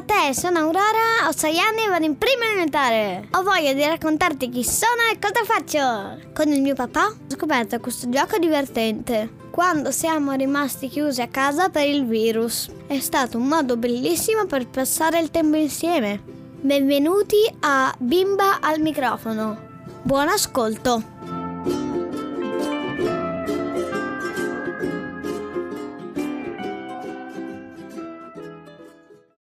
a te, sono Aurora, ho 6 anni e vado in prima elementare. Ho voglia di raccontarti chi sono e cosa faccio. Con il mio papà ho scoperto questo gioco divertente. Quando siamo rimasti chiusi a casa per il virus. È stato un modo bellissimo per passare il tempo insieme. Benvenuti a Bimba al microfono. Buon ascolto.